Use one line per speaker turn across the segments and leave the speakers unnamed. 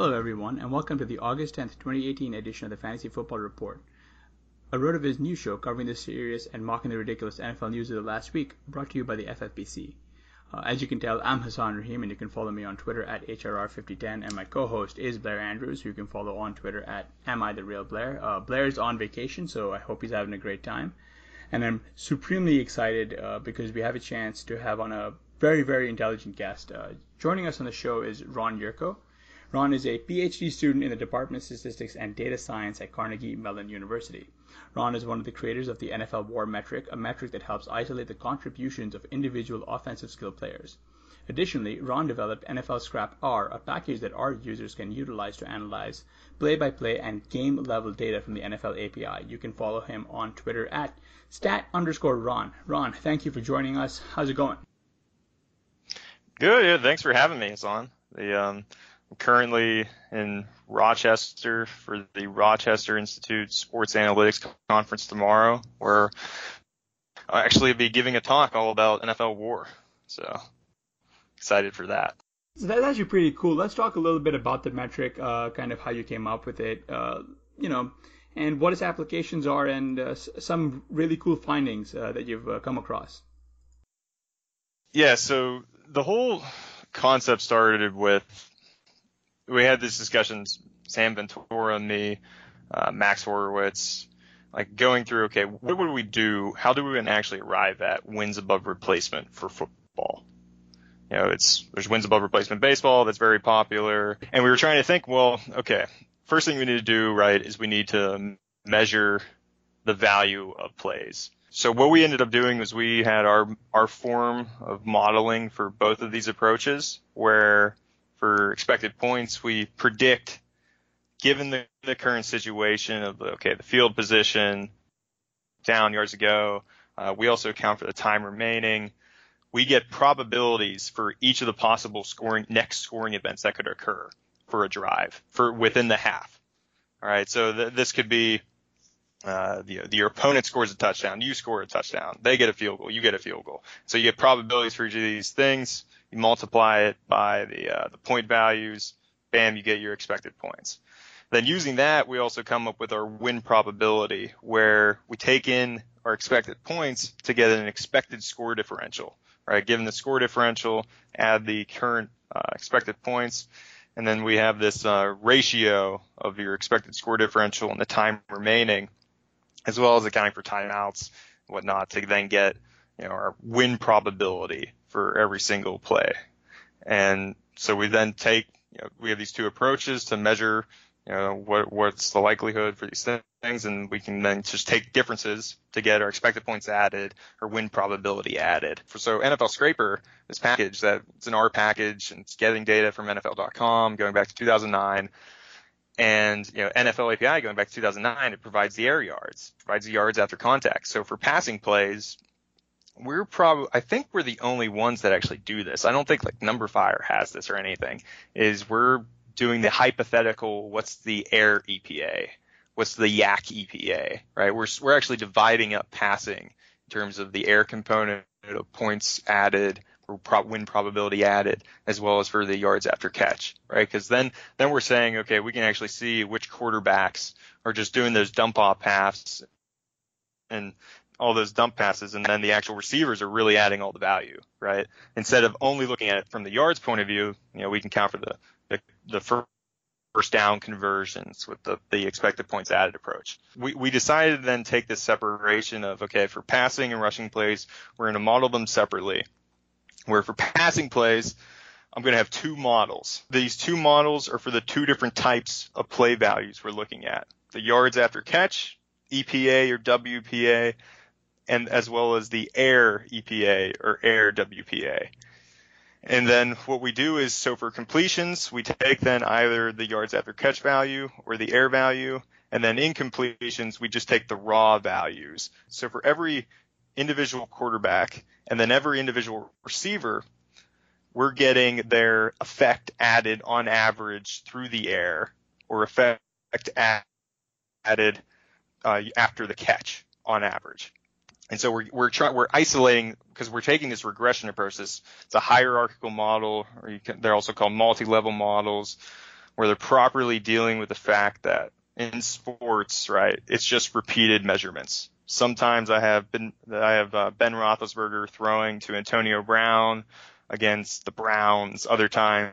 Hello, everyone, and welcome to the August 10th, 2018 edition of the Fantasy Football Report. A his news show covering the serious and mocking the ridiculous NFL news of the last week, brought to you by the FFPC. Uh, as you can tell, I'm Hassan Rahim, and you can follow me on Twitter at HRR5010, and my co-host is Blair Andrews, who you can follow on Twitter at Am I the Real Blair. Uh, Blair is on vacation, so I hope he's having a great time, and I'm supremely excited uh, because we have a chance to have on a very, very intelligent guest. Uh, joining us on the show is Ron Yurko. Ron is a PhD student in the Department of Statistics and Data Science at Carnegie Mellon University. Ron is one of the creators of the NFL WAR metric, a metric that helps isolate the contributions of individual offensive skill players. Additionally, Ron developed nflscrapR, a package that our users can utilize to analyze play-by-play and game-level data from the NFL API. You can follow him on Twitter at stat underscore Ron. Ron, thank you for joining us. How's it going?
Good. Thanks for having me, Hassan. The um, I'm currently in Rochester for the Rochester Institute Sports Analytics Conference tomorrow, where I'll actually be giving a talk all about NFL WAR. So excited for that.
So that's actually pretty cool. Let's talk a little bit about the metric, uh, kind of how you came up with it, uh, you know, and what its applications are, and uh, some really cool findings uh, that you've uh, come across.
Yeah. So the whole concept started with we had these discussions, Sam Ventura and me, uh, Max Horowitz, like going through, okay, what would we do? How do we actually arrive at wins above replacement for football? You know, it's, there's wins above replacement baseball that's very popular. And we were trying to think, well, okay, first thing we need to do, right, is we need to measure the value of plays. So what we ended up doing was we had our, our form of modeling for both of these approaches where for expected points, we predict, given the, the current situation of okay, the field position, down yards to go. Uh, we also account for the time remaining. We get probabilities for each of the possible scoring next scoring events that could occur for a drive for within the half. All right, so th- this could be uh, the, the, your opponent scores a touchdown, you score a touchdown, they get a field goal, you get a field goal. So you get probabilities for each of these things you multiply it by the uh, the point values, bam, you get your expected points. Then using that, we also come up with our win probability where we take in our expected points to get an expected score differential, right? Given the score differential, add the current uh, expected points, and then we have this uh, ratio of your expected score differential and the time remaining, as well as accounting for timeouts, and whatnot, to then get you know our win probability for every single play. And so we then take you know, we have these two approaches to measure you know, what, what's the likelihood for these things, and we can then just take differences to get our expected points added or win probability added. So nflscrapR, this package that it's an R package and it's getting data from NFL.com going back to 2009. And, you know, NFL API going back to 2009, it provides the air yards, provides the yards after contact. So for passing plays, we're probably, I think we're the only ones that actually do this. I don't think like Numberfire has this or anything, is we're doing the hypothetical, what's the air EPA? What's the YAC EPA, right? We're, we're actually dividing up passing in terms of the air component of points added or win probability added as well as for the yards after catch, right? Because then then we're saying, okay, we can actually see which quarterbacks are just doing those dump off passes and all those dump passes, and then the actual receivers are really adding all the value, right? Instead of only looking at it from the yards point of view, you know, we can count for the the, the first down conversions with the, the expected points added approach. We, we decided to then take this separation of, okay, for passing and rushing plays, we're going to model them separately. Where for passing plays, I'm going to have two models. These two models are for the two different types of play values we're looking at. The yards after catch, EPA or WPA, and as well as the air EPA or air WPA. And then what we do is, so for completions, we take then either the yards after catch value or the air value, and then in completions, we just take the raw values. So for every individual quarterback and then every individual receiver, we're getting their effect added on average through the air or effect added uh, after the catch on average. And so we're we're trying we're isolating because we're taking this regression approach. This it's a hierarchical model, or can, they're also called multi-level models, where they're properly dealing with the fact that in sports, right, it's just repeated measurements. Sometimes I have been I have uh, Ben Roethlisberger throwing to Antonio Brown against the Browns. Other times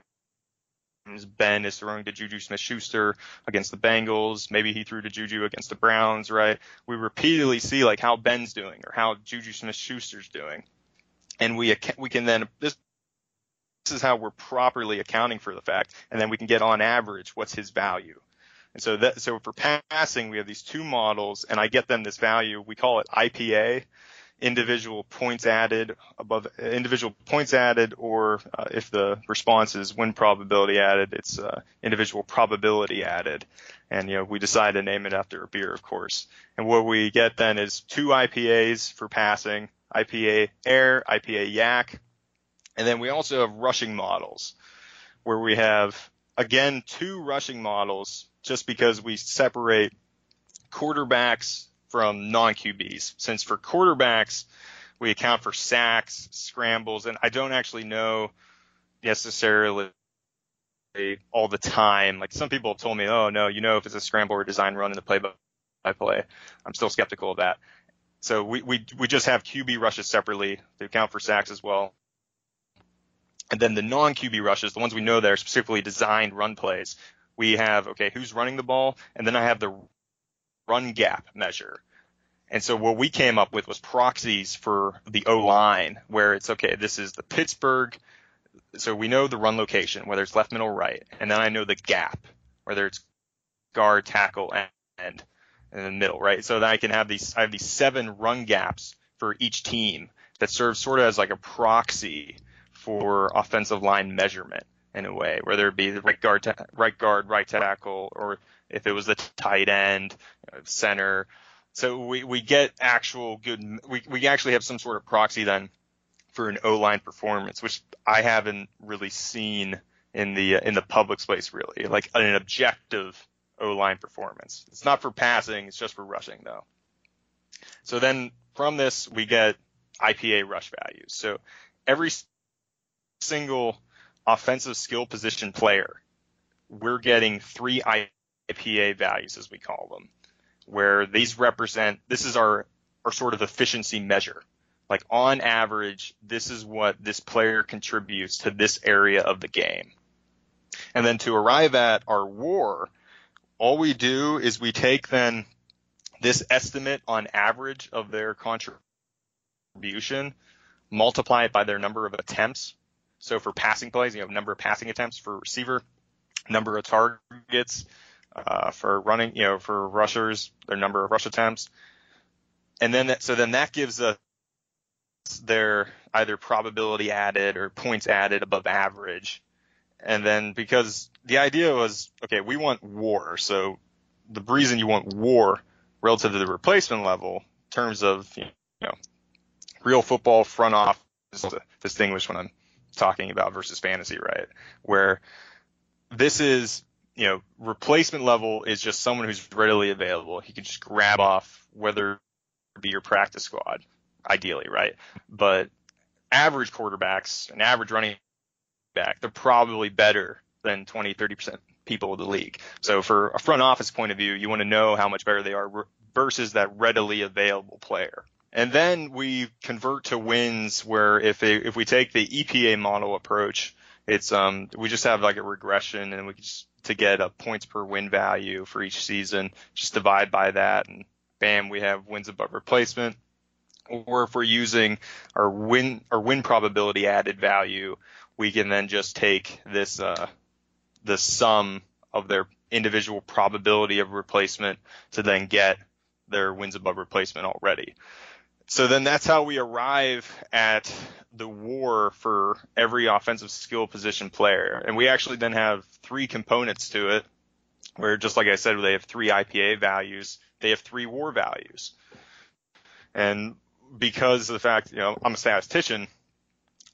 Ben is throwing to Juju Smith Schuster against the Bengals. Maybe he threw to Juju against the Browns, right? We repeatedly see like how Ben's doing or how Juju Smith Schuster's doing. And we, we can then, this, this is how we're properly accounting for the fact. And then we can get on average what's his value. And so that, so for passing, we have these two models and I get them this value. We call it IPA individual points added above individual points added, or uh, if the response is win probability added, it's uh, individual probability added. And you know we decide to name it after a beer, of course. And what we get then is two IPAs for passing, IPA air, IPA YAC, and then we also have rushing models, where we have again two rushing models, just because we separate quarterbacks from non-QBs. Since for quarterbacks, we account for sacks, scrambles, and I don't actually know necessarily all the time. Like some people have told me, oh no, you know if it's a scramble or design run in the play by play. I'm still skeptical of that. So we, we, we just have QB rushes separately to account for sacks as well. And then the non-QB rushes, the ones we know that are specifically designed run plays, we have, okay, who's running the ball? And then I have the run gap measure. And so what we came up with was proxies for the O line, where it's okay, this is the Pittsburgh. So we know the run location, whether it's left, middle, right, and then I know the gap, whether it's guard, tackle, and in the middle, right? So then I can have these, I have these seven run gaps for each team that serve sort of as like a proxy for offensive line measurement in a way, whether it be the right guard, right guard, right tackle, or if it was the tight end, uh, center. So we, we get actual good, we, we actually have some sort of proxy then for an O-line performance, which I haven't really seen in the, in the public space really, like an objective O-line performance. It's not for passing, it's just for rushing though. So then from this, we get IPA rush values. So every single offensive skill position player, we're getting three IPA values, as we call them, where these represent, this is our, our sort of efficiency measure. Like on average, this is what this player contributes to this area of the game. And then to arrive at our war, all we do is we take then this estimate on average of their contribution, multiply it by their number of attempts. So for passing plays, you have number of passing attempts for receiver, number of targets, uh, for running, you know, for rushers, their number of rush attempts. And then that, so then that gives us their either probability added or points added above average. And then because the idea was, okay, we want war. So the reason you want war relative to the replacement level in terms of, you know, real football front office to distinguish when I'm talking about versus fantasy, right? Where this is, you know, replacement level is just someone who's readily available. He can just grab off whether it be your practice squad, ideally, right? But average quarterbacks, an average running back, they're probably better than 20, 30% people of the league. So for a front office point of view, you want to know how much better they are versus that readily available player. And then we convert to wins where if it, if we take the EPA model approach, it's um we just have like a regression and we just to get a points per win value for each season, just divide by that and bam, we have wins above replacement. Or if we're using our win our win probability added value, we can then just take this uh the sum of their individual probability of replacement to then get their wins above replacement already. So then that's how we arrive at the war for every offensive skill position player. And we actually then have three components to it where just like I said, they have three IPA values, they have three war values. And because of the fact, you know, I'm a statistician,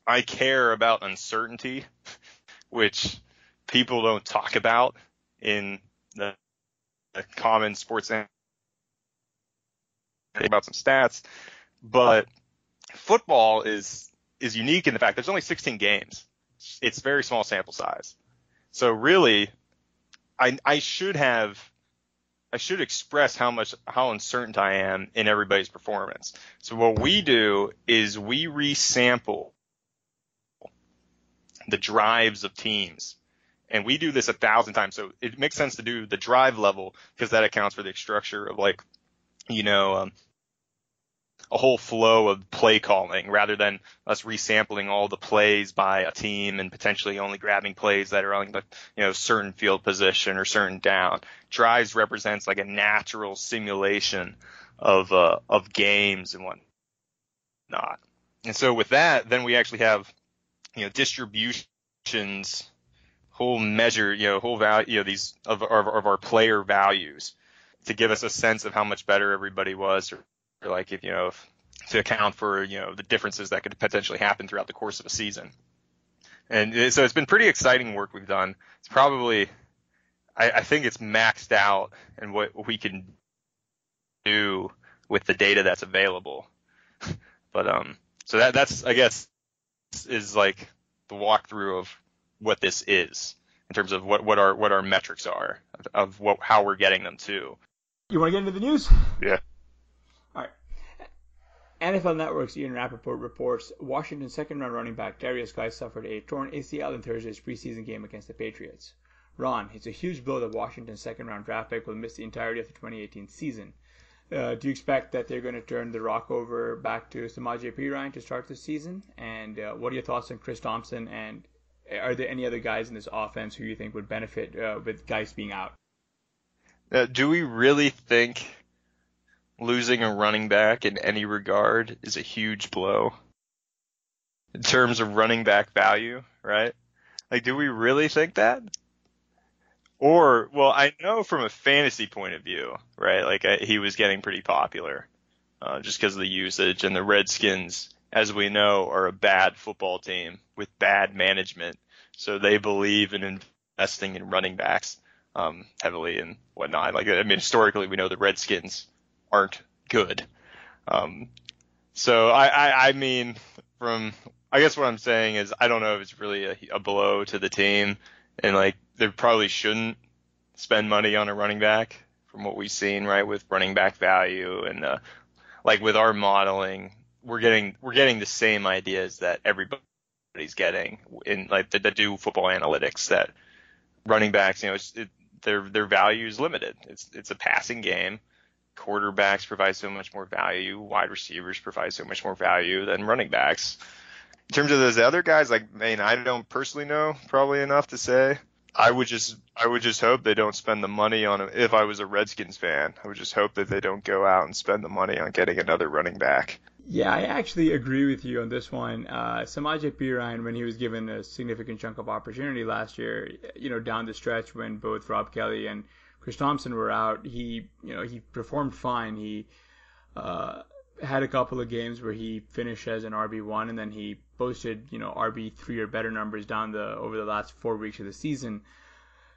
I care about uncertainty, which people don't talk about in the, the common sports about some stats, but football is is unique in the fact there's only 16 games. It's very small sample size. So really, I I should have I should express how much how uncertain I am in everybody's performance. So what we do is we resample the drives of teams. And we do this a thousand times. So it makes sense to do the drive level because that accounts for the structure of like, you know, um, a whole flow of play calling rather than us resampling all the plays by a team and potentially only grabbing plays that are on the you know certain field position or certain down. Drives represents like a natural simulation of uh, of games and whatnot. And so with that, then we actually have you know distributions, whole measure, you know, whole value, you know, these of, of, of our player values to give us a sense of how much better everybody was or like if you know if, to account for you know the differences that could potentially happen throughout the course of a season. And so it's been pretty exciting work we've done. It's probably I, I think it's maxed out and what we can do with the data that's available. but um so that that's I guess is like the walkthrough of what this is in terms of what, what our what our metrics are of, of what how we're getting them to.
You want to get into the news?
Yeah.
NFL Network's Ian Rapoport reports Washington second round running back Darius Guice suffered a torn ACL in Thursday's preseason game against the Patriots. Ron, it's a huge blow that Washington's second round draft pick will miss the entirety of the 2018 season. Uh, do you expect that they're going to turn the rock over back to Samaje Perine to start the season? And uh, what are your thoughts on Chris Thompson? And are there any other guys in this offense who you think would benefit uh, with Guice being out?
Uh, do we really think losing a running back in any regard is a huge blow in terms of running back value, right? Like, do we really think that? Or, well, I know from a fantasy point of view, right? Like, I, he was getting pretty popular, uh, just because of the usage and the Redskins, as we know, are a bad football team with bad management. So they believe in investing in running backs, um, heavily and whatnot. Like, I mean, historically, we know the Redskins aren't good. Um, so I, I, I mean, from I guess what I'm saying is I don't know if it's really a, a blow to the team, and like they probably shouldn't spend money on a running back from what we've seen, right, with running back value and uh, like with our modeling, we're getting we're getting the same ideas that everybody's getting in like the, the do football analytics that running backs, you know, it, their their value is limited. It's it's a passing game. Quarterbacks provide so much more value. Wide receivers provide so much more value than running backs. In terms of those other guys, like I mean, I don't personally know probably enough to say. I would just I would just hope they don't spend the money on if I was a Redskins fan. I would just hope that they don't go out and spend the money on getting another running back.
Yeah, I actually agree with you on this one. Uh, Samaje when he was given a significant chunk of opportunity last year, you know, down the stretch when both Rob Kelley and Chris Thompson were out, he, you know, he performed fine. He uh, had a couple of games where he finished as an RB one, and then he posted, you know, RB three or better numbers down the over the last four weeks of the season.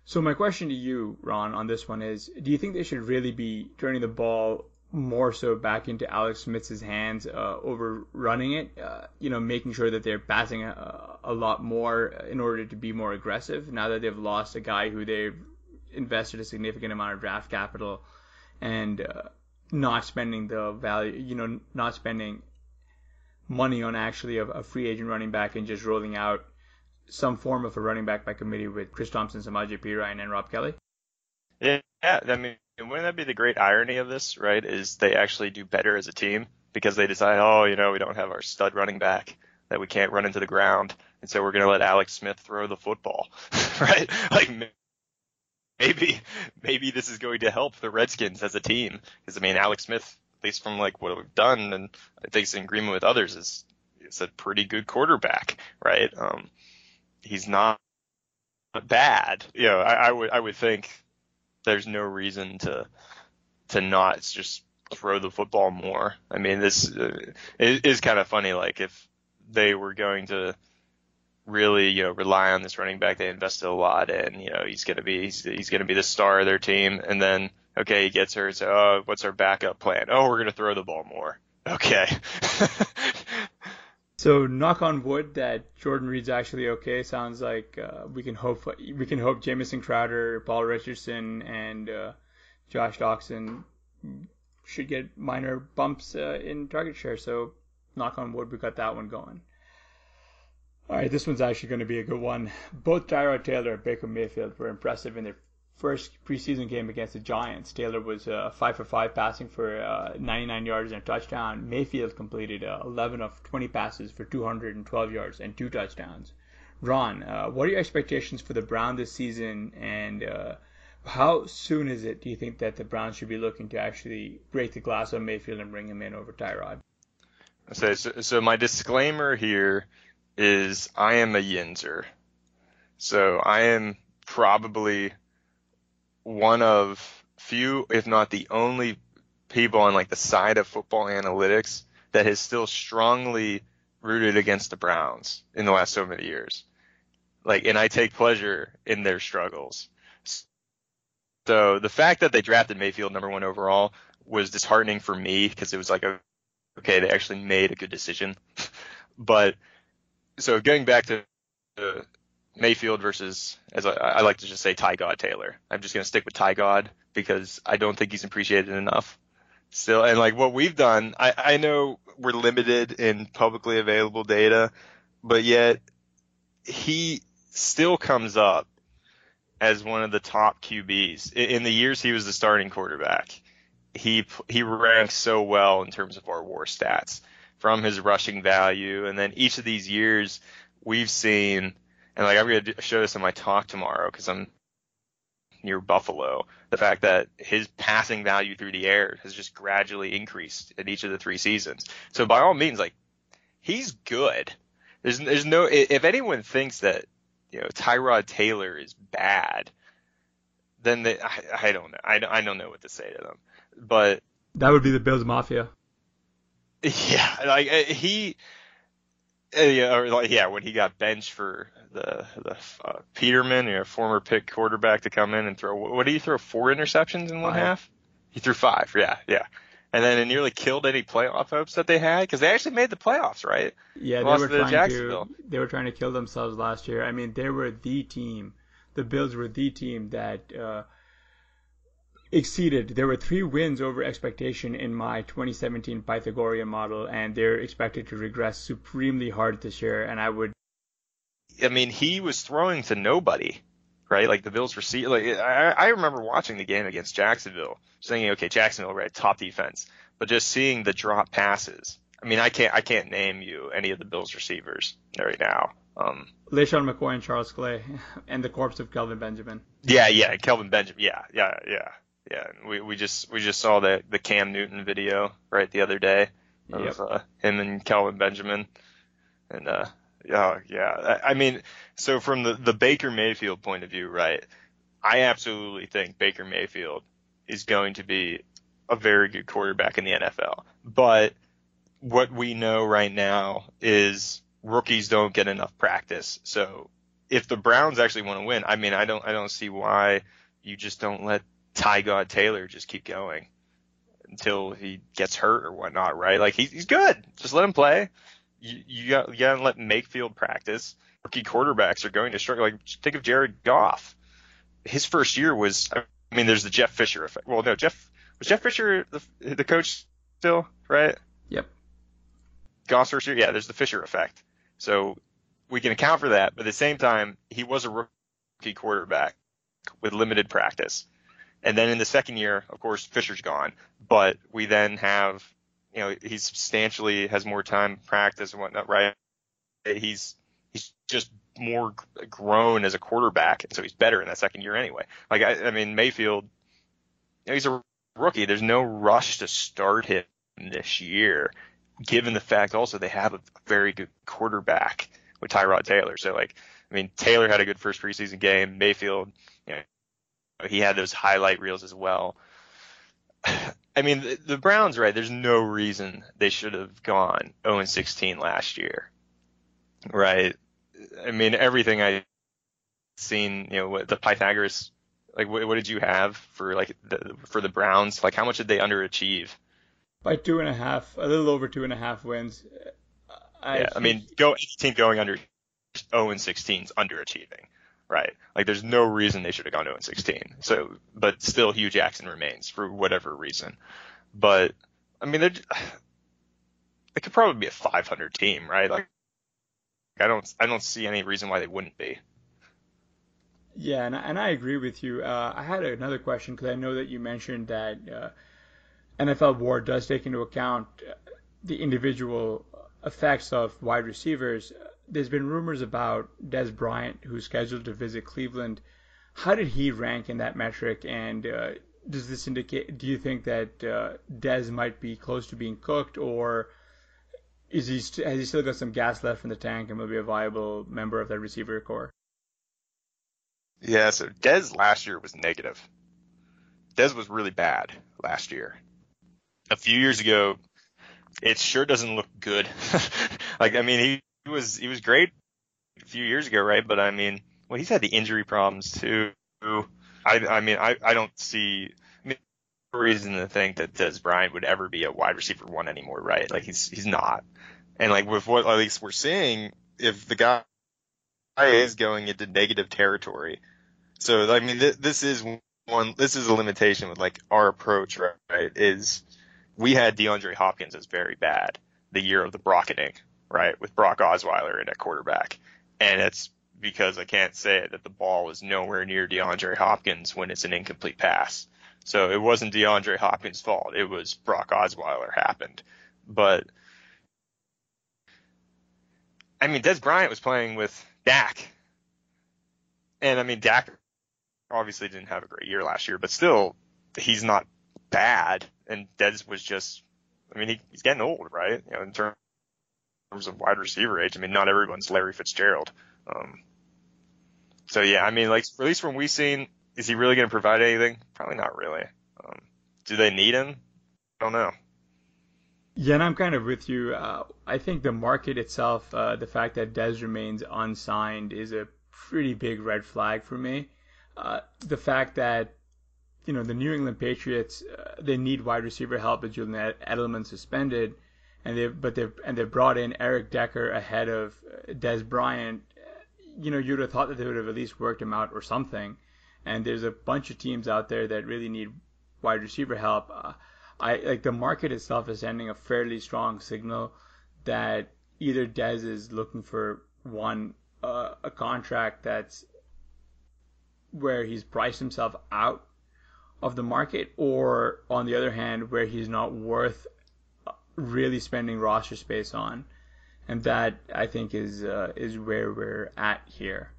So my question to you, Ron, on this one is: Do you think they should really be turning the ball more so back into Alex Smith's hands uh, over running it? Uh, you know, making sure that they're passing a, a lot more in order to be more aggressive. Now that they've lost a guy who they've invested a significant amount of draft capital and uh, not spending the value, you know, not spending money on actually a, a, free agent running back and just rolling out some form of a running back by committee with Chris Thompson, Samaje Perine, and Rob Kelley?
Yeah, I mean, wouldn't that be the great irony of this, right? Is they actually do better as a team because they decide, oh, you know, we don't have our stud running back that we can't run into the ground, and so we're going to let Alex Smith throw the football, right? Like maybe maybe this is going to help the Redskins as a team because I mean Alex Smith, at least from like what we've done, and I think it's in agreement with others, is is a pretty good quarterback, right? Um, he's not bad, you know. I, I would I would think there's no reason to to not just throw the football more. I mean, this uh, is kind of funny. Like if they were going to really, you know, rely on this running back they invested a lot in. You know, he's going to be he's, he's to be the star of their team, and then okay, he gets hurt. So, oh, what's our backup plan? Oh, we're going to throw the ball more. Okay.
so knock on wood that Jordan Reed's actually okay. Sounds like uh, we can hope we can hope Jamison Crowder, Paul Richardson, and uh, Josh Doctson should get minor bumps uh, in target share. So knock on wood, we got that one going. All right, this one's actually going to be a good one. Both Tyrod Taylor and Baker Mayfield were impressive in their first preseason game against the Giants. Taylor was uh, five for five passing for uh, 99 yards and a touchdown. Mayfield completed uh, 11 of 20 passes for 212 yards and two touchdowns. Ron, uh, what are your expectations for the Browns this season, and uh, how soon is it? Do you think that the Browns should be looking to actually break the glass on Mayfield and bring him in over Tyrod?
So, so my disclaimer here is I am a Yinzer. So I am probably one of few, if not the only people on like the side of football analytics that has still strongly rooted against the Browns in the last so many years. Like, and I take pleasure in their struggles. So the fact that they drafted Mayfield number one overall was disheartening for me because it was like, okay, they actually made a good decision. but so going back to uh, Mayfield versus, as I, I, like to just say, Ty God Taylor. I'm just going to stick with Ty God because I don't think he's appreciated enough. Still, and like what we've done, I, I know we're limited in publicly available data, but yet he still comes up as one of the top QBs in, in the years he was the starting quarterback. He he ranks so well in terms of our WAR stats from his rushing value. And then each of these years we've seen, and like I'm going to show this in my talk tomorrow because I'm near Buffalo, the fact that his passing value through the air has just gradually increased in each of the three seasons. So by all means, like he's good. There's there's no if anyone thinks that you know Tyrod Taylor is bad, then they, I, I don't know. I, I don't know what to say to them. But
that would be the Bills Mafia.
Yeah, like uh, he, uh, yeah, or like yeah, when he got benched for the the uh, Peterman, you know, former pick quarterback to come in and throw. What did he throw? Four interceptions in one five. half. He threw five. Yeah, yeah. And then it nearly killed any playoff hopes that they had because they actually made the playoffs, right?
Yeah, they, they were trying to they were trying to kill themselves last year. I mean, they were the team. The Bills were the team that uh, exceeded. There were three wins over expectation in my 2017 Pythagorean model, and they're expected to regress supremely hard this year. And I would.
I mean, he was throwing to nobody, right? Like the Bills receiver. Like I, I remember watching the game against Jacksonville, thinking, okay, Jacksonville, right, top defense, but just seeing the drop passes. I mean, I can't, I can't name you any of the Bills receivers right now. Um,
LeSean McCoy and Charles Clay, and the corpse of Kelvin Benjamin.
Yeah, yeah, Kelvin Benjamin. Yeah, yeah, yeah. Yeah, we we just we just saw the the Cam Newton video right the other day of yep. uh, him and Kelvin Benjamin, and uh, yeah, yeah. I, I mean, so from the the Baker Mayfield point of view, right? I absolutely think Baker Mayfield is going to be a very good quarterback in the NFL, but what we know right now is rookies don't get enough practice. So if the Browns actually want to win, I mean, I don't I don't see why you just don't let Tyrod Taylor just keep going until he gets hurt or whatnot, right? Like he's he's good. Just let him play. You you got you gotta let Mayfield practice. Rookie quarterbacks are going to struggle. Like think of Jared Goff. His first year was I mean there's the Jeff Fisher effect. Well no Jeff was Jeff Fisher the the coach still right?
Yep.
Goff's first year yeah there's the Fisher effect. So we can account for that, but at the same time he was a rookie quarterback with limited practice. And then in the second year, of course, Fisher's gone, but we then have, you know, he substantially has more time practice and whatnot, right? He's, he's just more grown as a quarterback. And so he's better in that second year anyway. Like, I, I mean, Mayfield, you know, he's a rookie. There's no rush to start him this year, given the fact also they have a very good quarterback with Tyrod Taylor. So like, I mean, Taylor had a good first preseason game. Mayfield, you know, he had those highlight reels as well. I mean, the, the Browns, right? There's no reason they should have gone 0 16 last year, right? I mean, everything I seen, you know, the Pythagoras, like, what, what did you have for like the, for the Browns? Like, how much did they underachieve?
By two and a half, a little over two and a half wins.
I yeah, I mean, go any team going under 0 16 is underachieving right? Like there's no reason they should have gone to 16. So, but still Hue Jackson remains for whatever reason. But I mean, it could probably be a 500 team, right? Like I don't, I don't see any reason why they wouldn't be.
Yeah, and, and I agree with you. Uh, I had another question because I know that you mentioned that uh, NFL WAR does take into account uh, the individual effects of wide receivers there's been rumors about Dez Bryant, who's scheduled to visit Cleveland. How did he rank in that metric? And uh, does this indicate? Do you think that uh, Dez might be close to being cooked, or is he st- has he still got some gas left in the tank and will be a viable member of that receiver core?
Yeah, so Dez last year was negative. Dez was really bad last year. A few years ago, it sure doesn't look good. like I mean, he he was he was great a few years ago, right? But I mean, well, he's had the injury problems too. I I mean, I I don't see reason to think that Dez Bryant would ever be a wide receiver one anymore, right? Like he's he's not. And like with what at least we're seeing, if the guy is going into negative territory, so I mean, th- this is one. This is a limitation with like our approach, right? Is we had DeAndre Hopkins as very bad the year of the brocketing, right, with Brock Osweiler in at quarterback. And it's because I can't say that the ball was nowhere near DeAndre Hopkins when it's an incomplete pass. So it wasn't DeAndre Hopkins' fault. It was Brock Osweiler happened. But I mean, Dez Bryant was playing with Dak, and I mean, Dak obviously didn't have a great year last year, but still, he's not bad. And Dez was just, I mean, he, he's getting old, right? You know, in terms terms of wide receiver age. I mean, not everyone's Larry Fitzgerald. Um, so yeah, I mean, like at least from we've seen, is he really going to provide anything? Probably not really. Um, do they need him? I don't know.
Yeah, and I'm kind of with you. Uh, I think the market itself, uh, the fact that Dez remains unsigned, is a pretty big red flag for me. Uh, the fact that you know the New England Patriots, uh, they need wide receiver help with Julian Edelman suspended and they but they and they brought in Eric Decker ahead of Dez Bryant. You know, you'd have thought that they would have at least worked him out or something. And there's a bunch of teams out there that really need wide receiver help, uh, I like the market itself is sending a fairly strong signal that either Dez is looking for one uh, a contract that's where he's priced himself out of the market, or on the other hand, where he's not worth really spending roster space on, and that I think is uh, is where we're at here.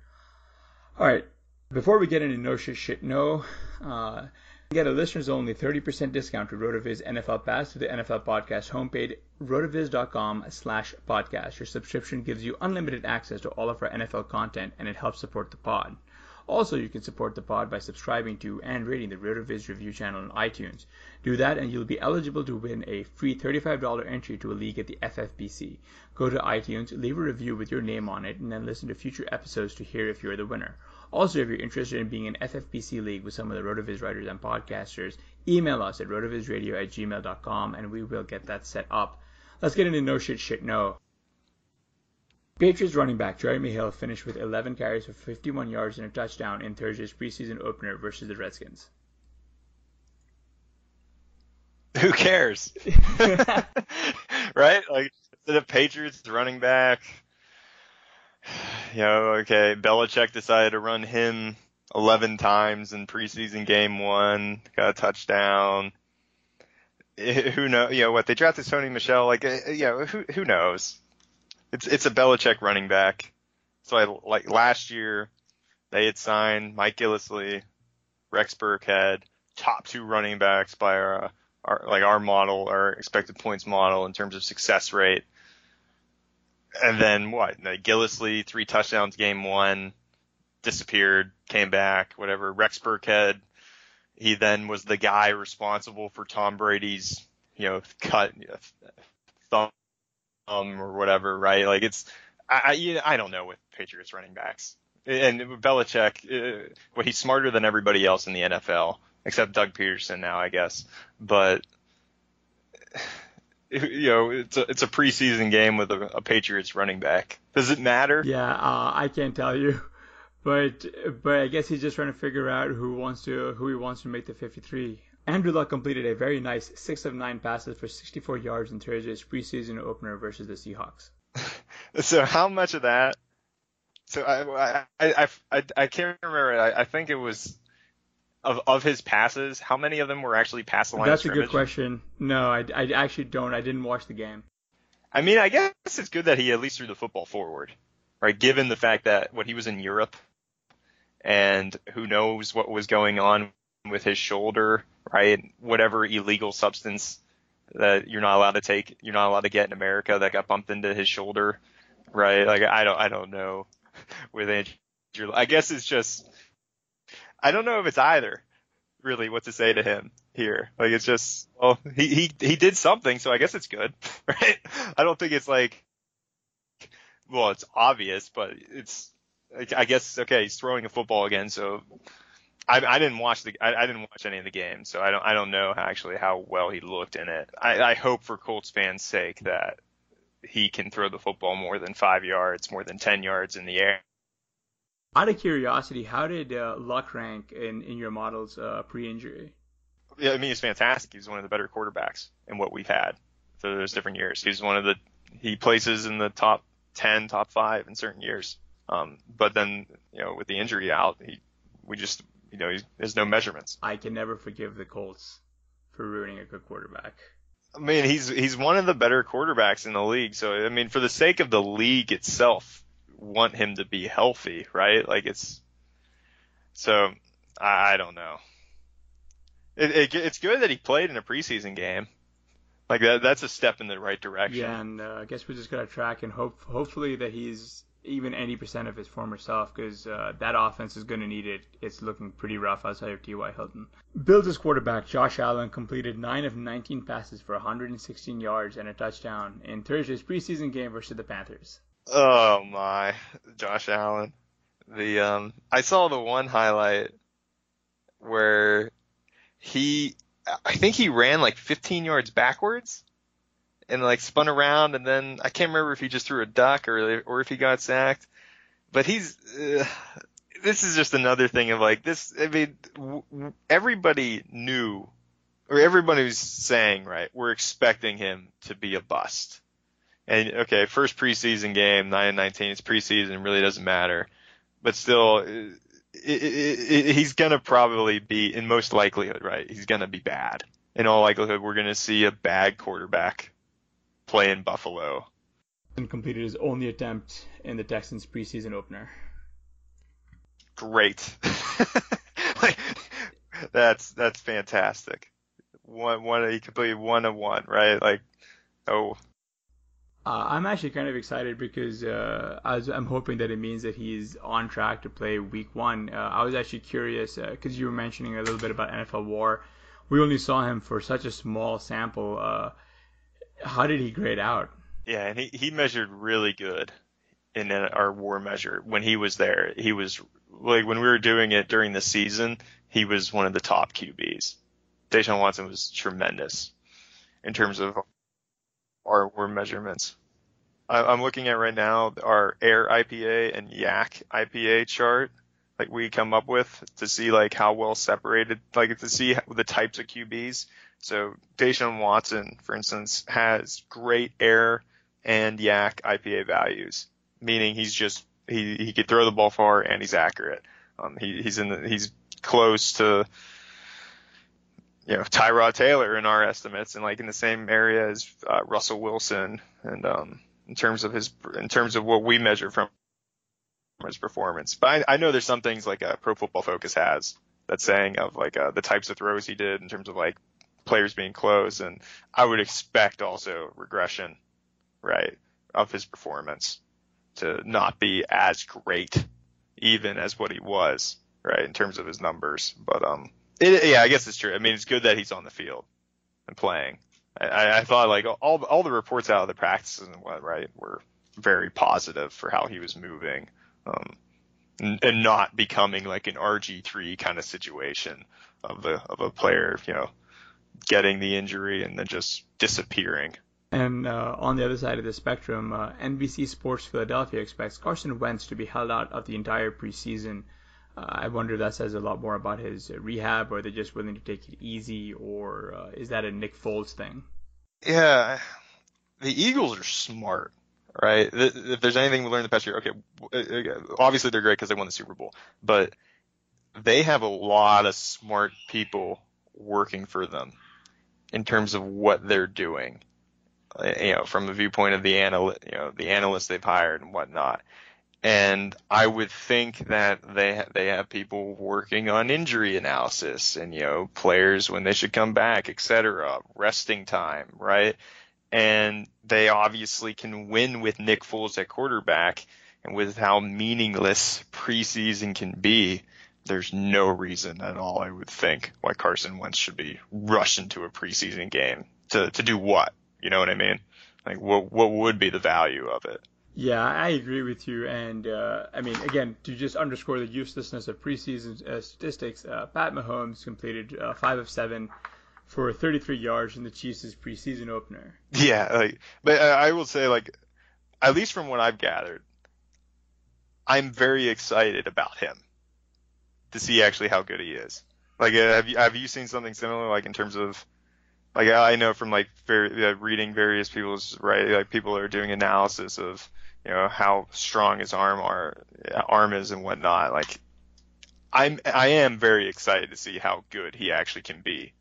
All right, before we get into no shit shit no, uh, get a listeners only 30% discount to RotoViz NFL Pass through the NFL Podcast homepage, rotoviz.com slash podcast. Your subscription gives you unlimited access to all of our NFL content and it helps support the pod. Also, you can support the pod by subscribing to and rating the RotoViz review channel on iTunes. Do that and you'll be eligible to win a free $35 entry to a league at the FFPC. Go to iTunes, leave a review with your name on it, and then listen to future episodes to hear if you're the winner. Also, if you're interested in being an FFPC league with some of the RotoViz writers and podcasters, email us at rotovizradio at gmail.com and we will get that set up. Let's get into no shit shit no. Patriots running back Jeremy Hill finished with 11 carries for 51 yards and a touchdown in Thursday's preseason opener versus the Redskins.
Who cares? right? Like the Patriots running back. You know, okay, Belichick decided to run him 11 times in preseason game one, got a touchdown. Eh, who know? You know what? They drafted Sony Michel. Like, eh, eh, you know, who who knows? It's it's a Belichick running back. So I like last year they had signed Mike Gillislee, Rex Burkhead, top two running backs by our, our like our model, our expected points model in terms of success rate. And then what? Like Gillislee, three touchdowns game one, disappeared, came back, whatever. Rex Burkhead, he then was the guy responsible for Tom Brady's, you know, cut thumb um, or whatever, right? Like it's, I, I, I don't know with Patriots running backs. And Belichick, uh, well, he's smarter than everybody else in the NFL, except Doug Pederson now, I guess. But you know, it's a it's a preseason game with a, a Patriots running back. Does it matter?
Yeah, uh, I can't tell you, but but I guess he's just trying to figure out who wants to who he wants to make the 53. Andrew Luck completed a very nice six of nine passes for 64 yards in Thursday's preseason opener versus the Seahawks.
so how much of that? So I I I I, can't remember. I, I think it was of of his passes. How many of them were actually past the line?
That's a good question. No, I, I actually don't. I didn't watch the game.
I mean, I guess it's good that he at least threw the football forward, right? Given the fact that when he was in Europe, and who knows what was going on with his shoulder, right? Whatever illegal substance that you're not allowed to take, you're not allowed to get in America that got bumped into his shoulder, right? Like I don't, I don't know with Andrew. I guess it's just, I don't know if it's either really what to say to him here. Like it's just, well, he, he, he did something, so I guess it's good, right? I don't think it's like, well, it's obvious, but it's, I guess, okay, he's throwing a football again, so I, I didn't watch the I, I, didn't watch any of the games, so I don't I don't know how, actually how well he looked in it. I, I hope for Colts fans' sake that he can throw the football more than five yards, more than ten yards in the air.
Out of curiosity, how did uh, Luck rank in in your models uh, pre-injury?
Yeah, I mean he's fantastic. He's one of the better quarterbacks in what we've had for those different years. He's one of the he places in the top ten, top five in certain years. Um, but then you know with the injury out, he we just you know, there's no measurements.
I can never forgive the Colts for ruining a good quarterback.
I mean, he's he's one of the better quarterbacks in the league. So I mean, for the sake of the league itself, want him to be healthy, right? Like it's so I, I don't know. It, it, it's good that he played in a preseason game. Like that, that's a step in the right direction.
Yeah, and uh, I guess we're just gotta track and hope, hopefully that he's even 80% of his former self because uh, that offense is going to need it. It's looking pretty rough outside of T.Y. Hilton. Bills' quarterback Josh Allen completed 9 of 19 passes for 116 yards and a touchdown in Thursday's preseason game versus the Panthers.
Oh my, Josh Allen. The um, I saw the one highlight where he, I think he ran like 15 yards backwards and like spun around and then I can't remember if he just threw a duck or or if he got sacked. But he's uh, this is just another thing of like this. I mean, w- everybody knew or everybody was saying, right, we're expecting him to be a bust. And okay, first preseason game, 9 and 19, it's preseason, really doesn't matter. But still, it, it, it, he's gonna probably be, in most likelihood, right, he's gonna be bad. In all likelihood, we're gonna see a bad quarterback play in Buffalo.
And completed his only attempt in the Texans preseason opener.
Great. like, that's that's fantastic. One one he completed one of one, right? Like oh.
Uh, I'm actually kind of excited because uh, I am hoping that it means that he's on track to play Week One. Uh, I was actually curious because uh, you were mentioning a little bit about NFL War. We only saw him for such a small sample. How did he grade out?
Yeah, and he he measured really good in our War measure when he was there. He was like when we were doing it during the season, he was one of the top QBs. Deshaun Watson was tremendous in terms of our war measurements. I, am looking at right now our air EPA and YAC EPA chart, like we come up with to see like how well separated, like to see the types of QBs. So Deshaun Watson, for instance, has great air and YAC EPA values, meaning he's just he he could throw the ball far and he's accurate. Um, he, he's in the, he's close to you know Tyrod Taylor in our estimates, and like in the same area as uh, Russell Wilson, and um, in terms of his in terms of what we measure from his performance. But I, I know there's some things like a Pro Football Focus has that's saying of like uh, the types of throws he did in terms of like players being close, and I would expect also regression, right, of his performance to not be as great even as what he was, right, in terms of his numbers. But um, it, yeah, I guess it's true. I mean, it's good that he's on the field and playing. I, I thought like all all the reports out of the practices and what right were very positive for how he was moving, um, and, and not becoming like an RG three kind of situation of the of a player, you know, getting the injury and then just disappearing.
And uh, on the other side of the spectrum, uh, NBC Sports Philadelphia expects Carson Wentz to be held out of the entire preseason. Uh, I wonder if that says a lot more about his rehab, or they're just willing to take it easy, or uh, is that a Nick Foles thing?
Yeah, the Eagles are smart, right? If there's anything we learned the past year, okay, uh, obviously they're great because they won the Super Bowl, but they have a lot of smart people working for them in terms of what they're doing uh, you know, from the viewpoint of the analyst, you know, the analysts they've hired and whatnot. And I would think that they ha- they have people working on injury analysis and you know players when they should come back, etc. Resting time, right? And they obviously can win with Nick Foles at quarterback, and with how meaningless preseason can be, there's no reason at all, I would think, why Carson Wentz should be rushed into a preseason game to to do what? You know what I mean? Like, what what would be the value of it?
Yeah, I agree with you. And uh, I mean, again, to just underscore the uselessness of preseason uh, statistics, uh, Pat Mahomes completed uh, five of seven for 33 yards in the Chiefs' preseason opener.
Yeah, like, but I will say, like, at least from what I've gathered, I'm very excited about him to see actually how good he is. Like, uh, have you have you seen something similar, like in terms of like I know from like uh, reading various people's right, like people are doing analysis of you know how strong his arm are arm is and whatnot. Like I'm I am very excited to see how good he actually can be.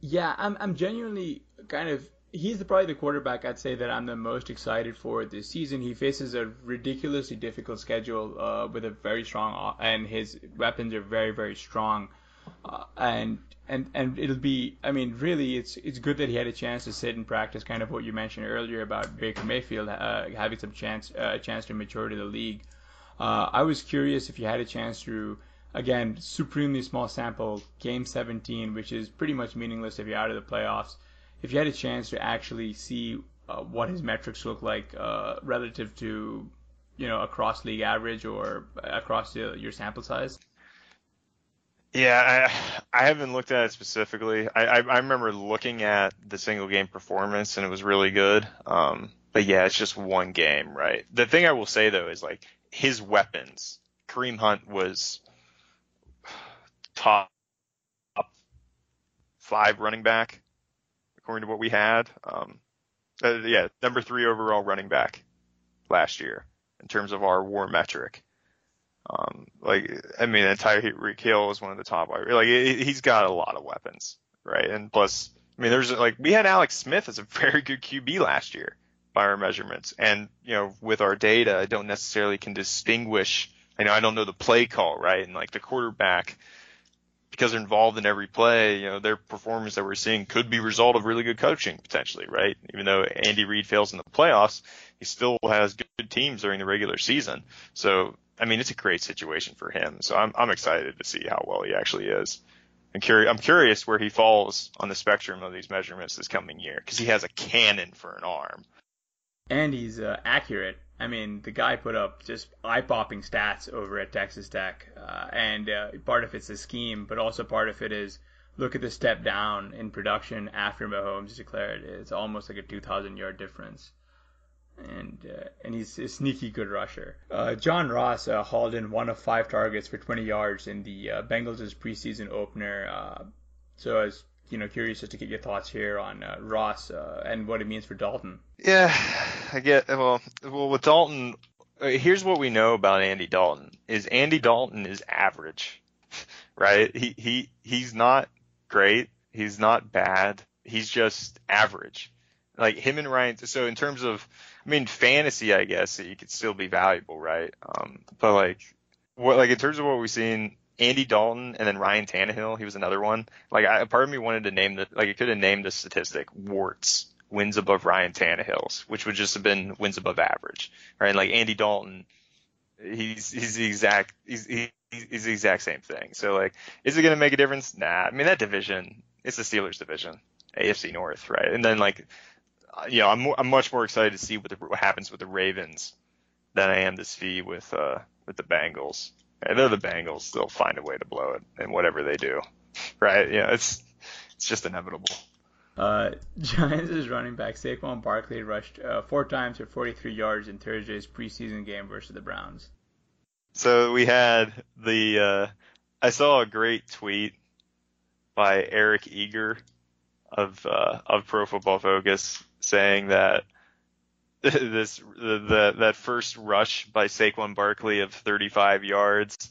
Yeah, I'm I'm genuinely kind of he's probably the quarterback I'd say that I'm the most excited for this season. He faces a ridiculously difficult schedule uh, with a very strong and his weapons are very very strong. Uh, and and and it'll be I mean really it's it's good that he had a chance to sit and practice kind of what you mentioned earlier about Baker Mayfield uh, having some chance uh, a chance to mature to the league. Uh, I was curious if you had a chance to again supremely small sample game 17 which is pretty much meaningless if you're out of the playoffs. If you had a chance to actually see uh, what his metrics look like uh, relative to you know across league average or across the, your sample size.
Yeah, I, I haven't looked at it specifically. I, I, I remember looking at the single game performance and it was really good. Um, but yeah, it's just one game, right? The thing I will say though is like his weapons. Kareem Hunt was top five running back, according to what we had. Um, uh, yeah, number three overall running back last year in terms of our WAR metric. Um, like, I mean, Tyreek Hill is one of the top. Like, he's got a lot of weapons, right? And plus, I mean, there's like we had Alex Smith as a very good QB last year by our measurements, and you know, with our data, I don't necessarily can distinguish. I know I don't know the play call, right? And like the quarterback, because they're involved in every play, you know, their performance that we're seeing could be a result of really good coaching potentially, right? Even though Andy Reid fails in the playoffs, he still has good teams during the regular season. So I mean, it's a great situation for him. So I'm I'm excited to see how well he actually is. I'm curious. I'm curious where he falls on the spectrum of these measurements this coming year because he has a cannon for an arm.
And he's uh, accurate. I mean, the guy put up just eye-popping stats over at Texas Tech, uh, and uh, part of it's a scheme, but also part of it is look at the step down in production after Mahomes declared. It's almost like a 2,000 yard difference and uh, and he's a sneaky good rusher. Uh, John Ross uh, hauled in one of five targets for 20 yards in the uh, Bengals' preseason opener. So I was you know curious just to get your thoughts here on uh, Ross and what it means for Dalton.
Yeah, I get well. Well, with Dalton, here's what we know about Andy Dalton: is Andy Dalton is average, right? He he he's not great. He's not bad. He's just average like him and Ryan. So in terms of, I mean, fantasy, I guess he could still be valuable, right? Um, but like, what like in terms of what we've seen, Andy Dalton and then Ryan Tannehill, he was another one. Like, I, part of me wanted to name the like, it could have named the statistic warts wins above Ryan Tannehill's, which would just have been wins above average, right? Like Andy Dalton, he's he's the exact he's he, he's the exact same thing. So like, is it going to make a difference? Nah. I mean, that division, it's the Steelers division, AFC North, right? And then like you know, I'm I'm much more excited to see what, the, what happens with the Ravens than I am to see with uh with the Bengals. They're the Bengals; they'll find a way to blow it, and whatever they do, right? Yeah, it's it's just inevitable.
Uh, Giants' running back Saquon Barkley rushed uh, four times for 43 yards in Thursday's preseason game versus the Browns.
So we had the uh, I saw a great tweet by Eric Eager of uh, of Pro Football Focus saying that this the, the that first rush by Saquon Barkley of 35 yards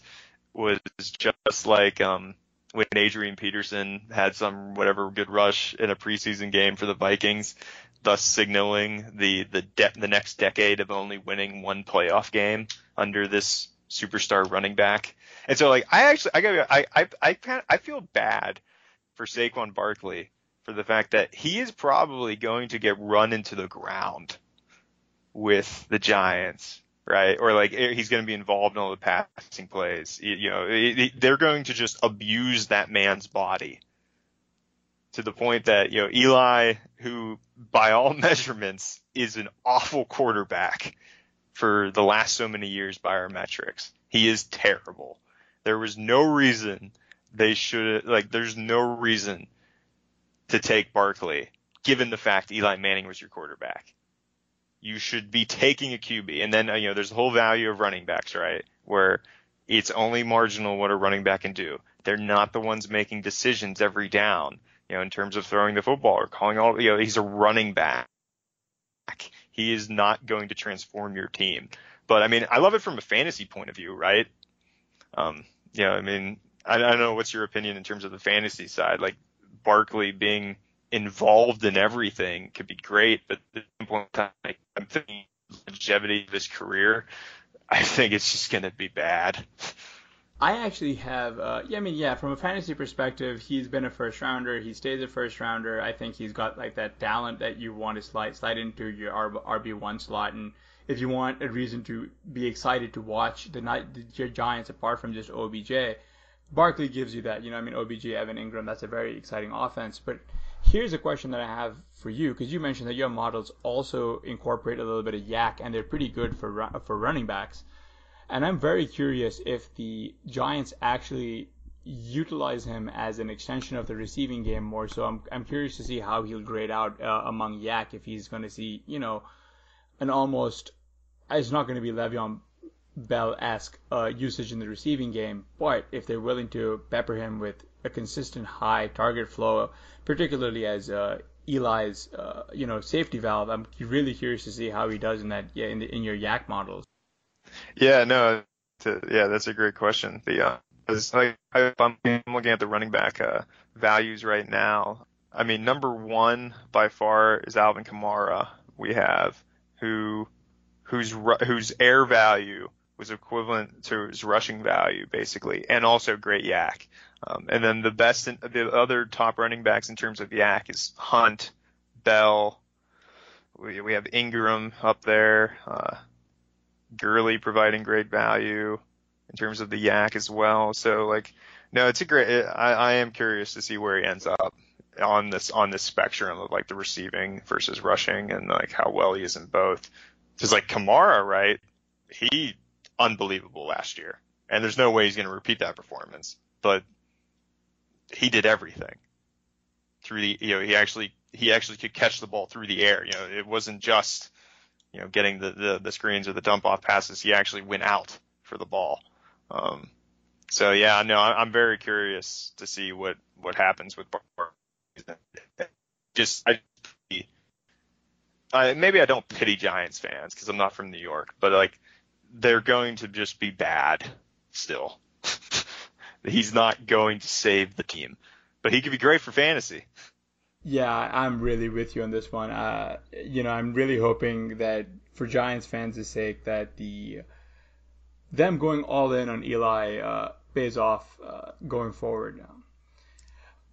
was just like um when Adrian Peterson had some whatever good rush in a preseason game for the Vikings, thus signaling the the de- the next decade of only winning one playoff game under this superstar running back. And so like I actually I got I I I kind I feel bad for Saquon Barkley for the fact that he is probably going to get run into the ground with the Giants, right? Or like eh, he's going to be involved in all the passing plays. You, you know, they're going to just abuse that man's body to the point that, you know, Eli, who by all measurements is an awful quarterback for the last so many years by our metrics. He is terrible. There was no reason they should like there's no reason to take Barkley, given the fact Eli Manning was your quarterback. You should be taking a QB. And then, you know, there's the whole value of running backs, right? Where it's only marginal what a running back can do. They're not the ones making decisions every down, you know, in terms of throwing the football or calling all, you know, he's a running back. He is not going to transform your team. But I mean, I love it from a fantasy point of view, right? Um, know, I mean, I, I don't know what's your opinion in terms of the fantasy side. Like, Barkley being involved in everything could be great, but at the point I'm thinking longevity of his career, I think it's just going to be bad.
I actually have, uh, yeah, I mean, yeah, from a fantasy perspective, he's been a first rounder. He stays a first rounder. I think he's got like that talent that you want to slide slide into your RB one slot, and if you want a reason to be excited to watch the your Giants apart from just OBJ, Barkley gives you that. You know, I mean, OBJ, Evan Engram, that's a very exciting offense. But here's a question that I have for you, because you mentioned that your models also incorporate a little bit of YAC, and they're pretty good for for running backs. And I'm very curious if the Giants actually utilize him as an extension of the receiving game more. So I'm I'm curious to see how he'll grade out uh, among YAC if he's going to see, you know, an almost it's not going to be Le'Veon Bell esque uh, usage in the receiving game, but if they're willing to pepper him with a consistent high target flow, particularly as uh, Eli's uh, you know safety valve. I'm really curious to see how he does in that yeah in, the, in your YAC models.
Yeah, no, yeah, that's a great question. The uh, I'm looking at the running back uh, values right now. I mean, number one by far is Alvin Kamara. We have who whose whose air value was equivalent to his rushing value, basically, and also great YAC. Um, and then the best, in, the other top running backs in terms of YAC is Hunt, Bell. We, we have Ingram up there. Uh, Gurley providing great value in terms of the YAC as well. So like, no, it's a great. I, I am curious to see where he ends up on this on this spectrum of like the receiving versus rushing and like how well he is in both. Because like Kamara, right? He unbelievable last year, and there's no way he's going to repeat that performance. But he did everything through the. You know, he actually he actually could catch the ball through the air. You know, it wasn't just you know getting the the, the screens or the dump off passes. He actually went out for the ball. Um, so yeah, no, I'm very curious to see what what happens with Bar. Just I, I maybe I don't pity Giants fans because I'm not from New York, but like they're going to just be bad still. He's not going to save the team, but he could be great for fantasy.
Yeah, I'm really with you on this one. Uh, you know, I'm really hoping that for Giants fans' sake that the them going all in on Eli uh, pays off uh, going forward. Now,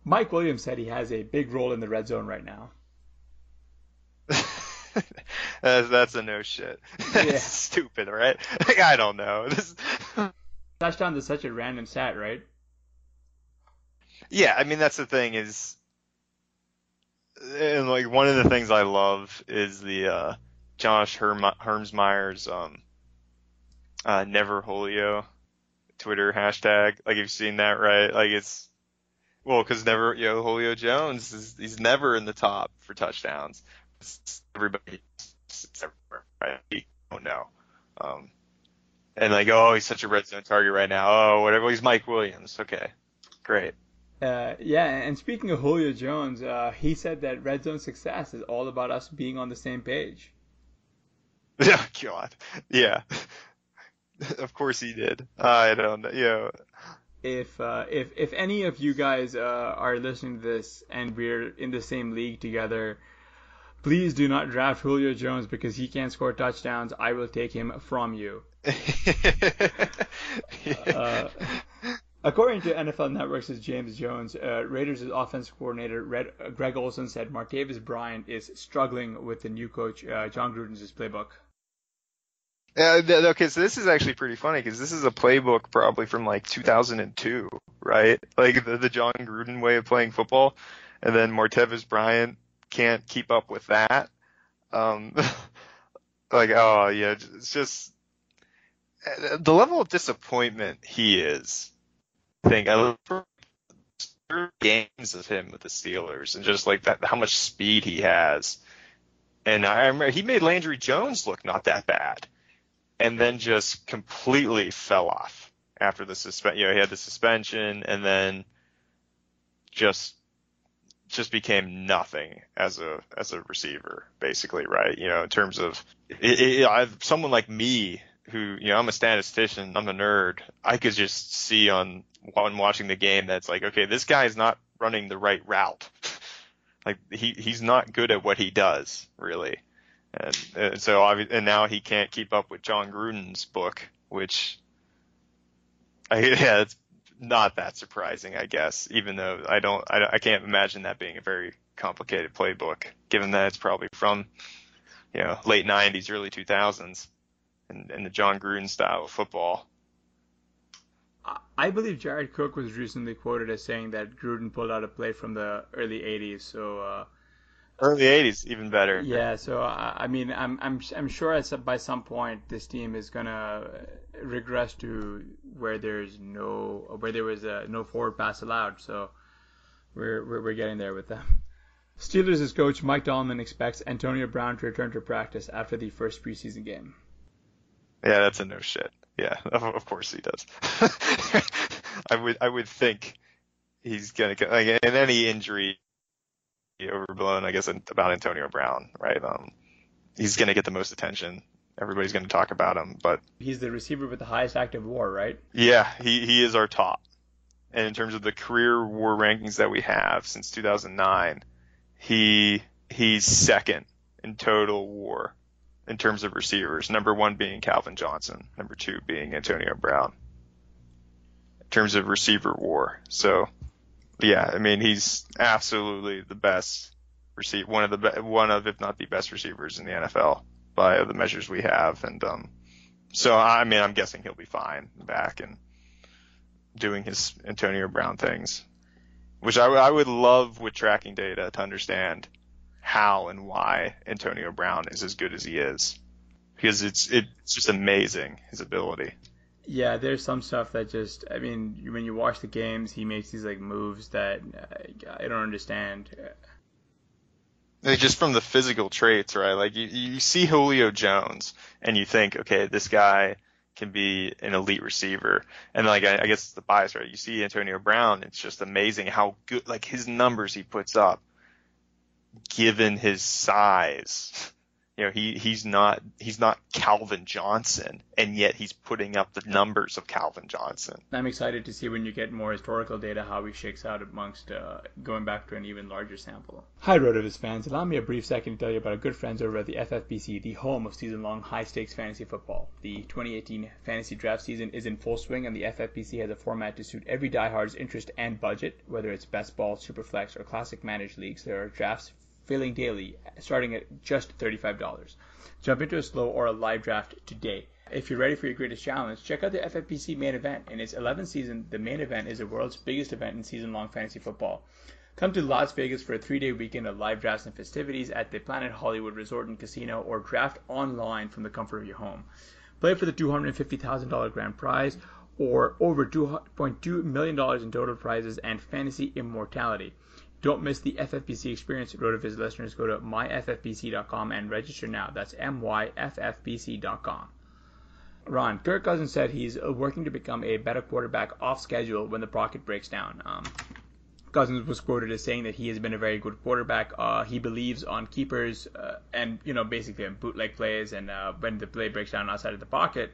Mike Williams said he has a big role in the red zone right now.
that's, that's a no shit. Yeah. stupid, right? Like, I don't know. This...
Touchdown is such a random stat, right?
Yeah, I mean that's the thing is, and like one of the things I love is the uh, Josh Herm- Hermsmeyer's um, uh, never Julio Twitter hashtag. Like you've seen that, right? Like it's well, because never, you know, Julio Jones is he's never in the top for touchdowns. Everybody, it's everywhere, right? Don't know. Um, and like, oh, he's such a red zone target right now. Oh, whatever. He's Mike Williams. Okay, great.
Uh, yeah, and speaking of Julio Jones, uh, he said that red zone success is all about us being on the same page.
Yeah, God, yeah. of course he did. I don't know. Know,
if uh, if if any of you guys uh, are listening to this and we're in the same league together, please do not draft Julio Jones because he can't score touchdowns. I will take him from you. Uh, according to NFL Network's James Jones, uh, Raiders' offensive coordinator Red, uh, Greg Olson said Martavis Bryant is struggling with the new coach uh, Jon Gruden's playbook.
Okay, so this is actually pretty funny because this is a playbook probably from like 2002, right? Like the, the Jon Gruden way of playing football, and then Martavis Bryant can't keep up with that. Um, like, oh yeah, it's just the level of disappointment he is. I think I look games of him with the Steelers and just like that, how much speed he has. And I remember he made Landry Jones look not that bad and then just completely fell off after the suspension. You know, he had the suspension and then just just became nothing as a as a receiver, basically, right? You know, in terms of it, it, someone like me who you know I'm a statistician, I'm a nerd. I could just see on on watching the game that's like, okay, this guy is not running the right route. like he he's not good at what he does, really. And, and so, and now he can't keep up with Jon Gruden's book, which, I, yeah, it's not that surprising, I guess. Even though I don't, I, I can't imagine that being a very complicated playbook, given that it's probably from, you know, late '90s, early 2000s, and, and the Jon Gruden style of football.
I believe Jared Cook was recently quoted as saying that Gruden pulled out a play from the early 80s. So uh,
Early '80s, even better.
Yeah, so I mean, I'm I'm I'm sure at by some point this team is gonna regress to where there's no where there was a no forward pass allowed. So we're we're, we're getting there with them. Steelers' coach Mike Donaldson expects Antonio Brown to return to practice after the first preseason game.
Yeah, that's a no shit. Yeah, of, of course he does. I would I would think he's gonna like in any injury overblown, I guess about Antonio Brown, right? Um, he's gonna get the most attention. Everybody's gonna talk about him, but
he's the receiver with the highest active WAR, right?
Yeah, he he is our top. And in terms of the career WAR rankings that we have since 2009, he he's second in total WAR in terms of receivers. Number one being Calvin Johnson. Number two being Antonio Brown. In terms of receiver WAR, so yeah, I mean he's absolutely the best receive one of the be- one of if not the best receivers in the NFL by the measures we have, and um, so I mean I'm guessing he'll be fine back and doing his Antonio Brown things, which I, I would love with tracking data to understand how and why Antonio Brown is as good as he is, because it's it's just amazing his ability.
Yeah, there's some stuff that just, I mean, when you watch the games, he makes these like moves that uh, I don't understand.
Like just from the physical traits, right? Like you, you see Julio Jones and you think, okay, this guy can be an elite receiver. And like, I, I guess it's the bias, right? You see Antonio Brown, it's just amazing how good, like his numbers he puts up given his size you know, he, he's not, he's not Calvin Johnson, and yet he's putting up the numbers of Calvin Johnson.
I'm excited to see when you get more historical data how he shakes out amongst uh, going back to an even larger sample. Hi, RotoViz fans. Allow me a brief second to tell you about our good friends over at the FFPC, the home of season-long high-stakes fantasy football. The 2018 fantasy draft season is in full swing, and the FFPC has a format to suit every diehard's interest and budget, whether it's best ball, superflex, or classic managed leagues. There are drafts filling daily, starting at just $35. Jump into a slow or a live draft today. If you're ready for your greatest challenge, check out the FFPC main event. In its 11th season, the main event is the world's biggest event in season-long fantasy football. Come to Las Vegas for a three-day weekend of live drafts and festivities at the Planet Hollywood Resort and Casino or draft online from the comfort of your home. Play for the $250,000 grand prize or over $2.2 million in total prizes and fantasy immortality. Don't miss the FFPC experience. RotoViz listeners, go to myffpc.com and register now. That's myffpc.com. Ron, Kirk Cousins said he's working to become a better quarterback off schedule when the pocket breaks down. Um, Cousins was quoted as saying that he has been a very good quarterback. Uh, he believes on keepers uh, and you know basically on bootleg plays and uh, when the play breaks down outside of the pocket.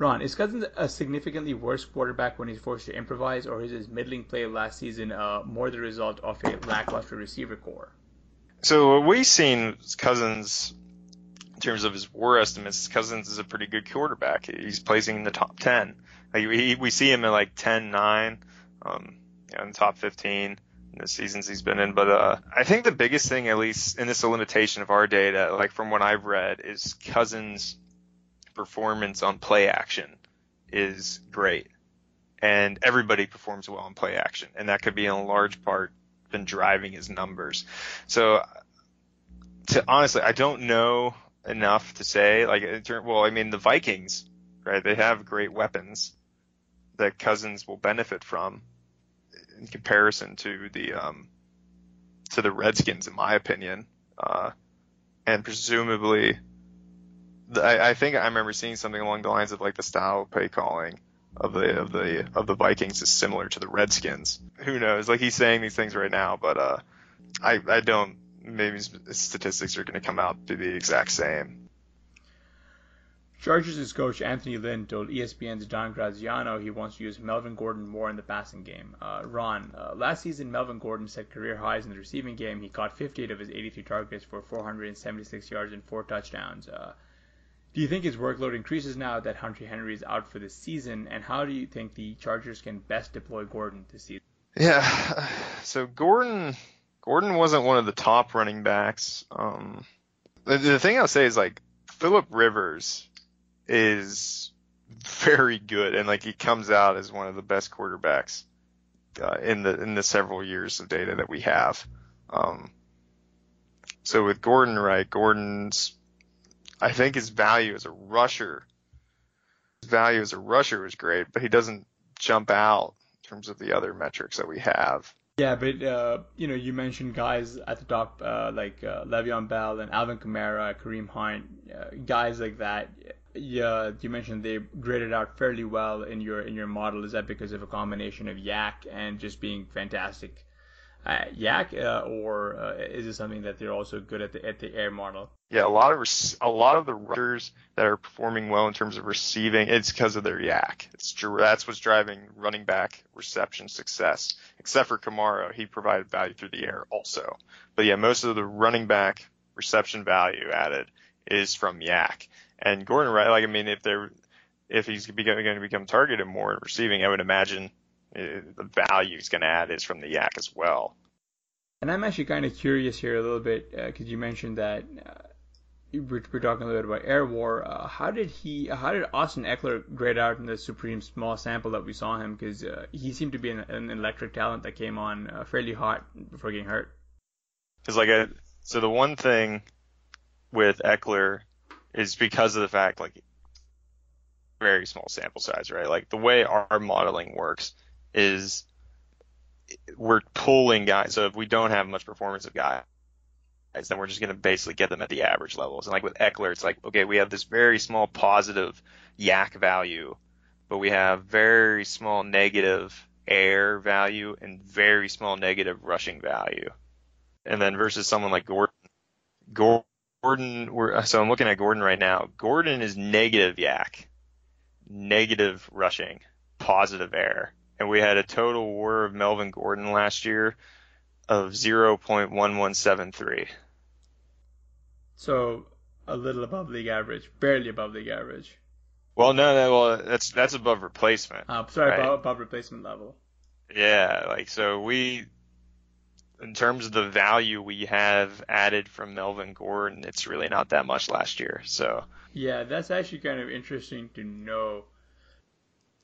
Ron, is Cousins a significantly worse quarterback when he's forced to improvise, or is his middling play last season uh, more the result of a lackluster receiver corps?
So we've seen Cousins in terms of his WAR estimates, Cousins is a pretty good quarterback. He's placing in the top 10. Like we, we see him at like 10, 9, um, in the top 15 in the seasons he's been in. But uh, I think the biggest thing, at least in this limitation of our data, like from what I've read, is Cousins performance on play action is great. And everybody performs well on play action. And that could be in a large part been driving his numbers. So to honestly, I don't know enough to say like, well, I mean, the Vikings, right? They have great weapons that Cousins will benefit from in comparison to the, um, to the Redskins, in my opinion. Uh, and presumably I, I think I remember seeing something along the lines of like the style of play calling of the of the of the Vikings is similar to the Redskins. Who knows? Like he's saying these things right now, but uh, I I don't. Maybe statistics are going to come out to be the exact same.
Chargers' coach Anthony Lynn told ESPN's Dan Graziano he wants to use Melvin Gordon more in the passing game. Uh, Ron, uh, last season Melvin Gordon set career highs in the receiving game. He caught 58 of his 83 targets for 476 yards and four touchdowns. Uh, do you think his workload increases now that Hunter Henry is out for the season? And how do you think the Chargers can best deploy Gordon this season?
Yeah, so Gordon Gordon wasn't one of the top running backs. Um, the, the thing I'll say is like Philip Rivers is very good, and like he comes out as one of the best quarterbacks uh, in the in the several years of data that we have. Um, so with Gordon, right? Gordon's I think his value as a rusher, his value as a rusher was great, but he doesn't jump out in terms of the other metrics that we have.
Yeah, but uh, you know, you mentioned guys at the top uh, like uh, Le'Veon Bell and Alvin Kamara, Kareem Hunt, uh, guys like that. yeah, you mentioned they graded out fairly well in your in your model. Is that because of a combination of YAC and just being fantastic uh, YAC, uh, or uh, is it something that they're also good at the at the air model?
Yeah, a lot of a lot of the rushers that are performing well in terms of receiving, it's because of their YAC. It's that's what's driving running back reception success. Except for Kamara, he provided value through the air also. But yeah, most of the running back reception value added is from YAC. And Gordon, right? Like I mean, if they're if he's going to become targeted more in receiving, I would imagine uh, the value he's going to add is from the YAC as well.
And I'm actually kind of curious here a little bit because uh, you mentioned that uh, we're, we're, talking a little bit about Air War. Uh, how did he? How did Austin Ekeler grade out in the supreme small sample that we saw him? Because uh, he seemed to be an, an, electric talent that came on uh, fairly hot before getting hurt.
Because like so the one thing with Eckler is because of the fact like very small sample size, right? Like the way our modeling works is we're pulling guys. So if we don't have much performance of guys, then we're just going to basically get them at the average levels. And like with Ekeler, it's like, okay, we have this very small positive YAC value, but we have very small negative air value and very small negative rushing value. And then versus someone like Gordon, Gordon, we're, so I'm looking at Gordon right now. Gordon is negative YAC, negative rushing, positive air and we had a total WAR of Melvin Gordon last year of 0.1173.
So a little above league average, barely above league average.
Well, no, no, well, that's that's above replacement.
Uh, sorry, right? above, above replacement level.
Yeah, like so we, in terms of the value we have added from Melvin Gordon, it's really not that much last year. So
yeah, that's actually kind of interesting to know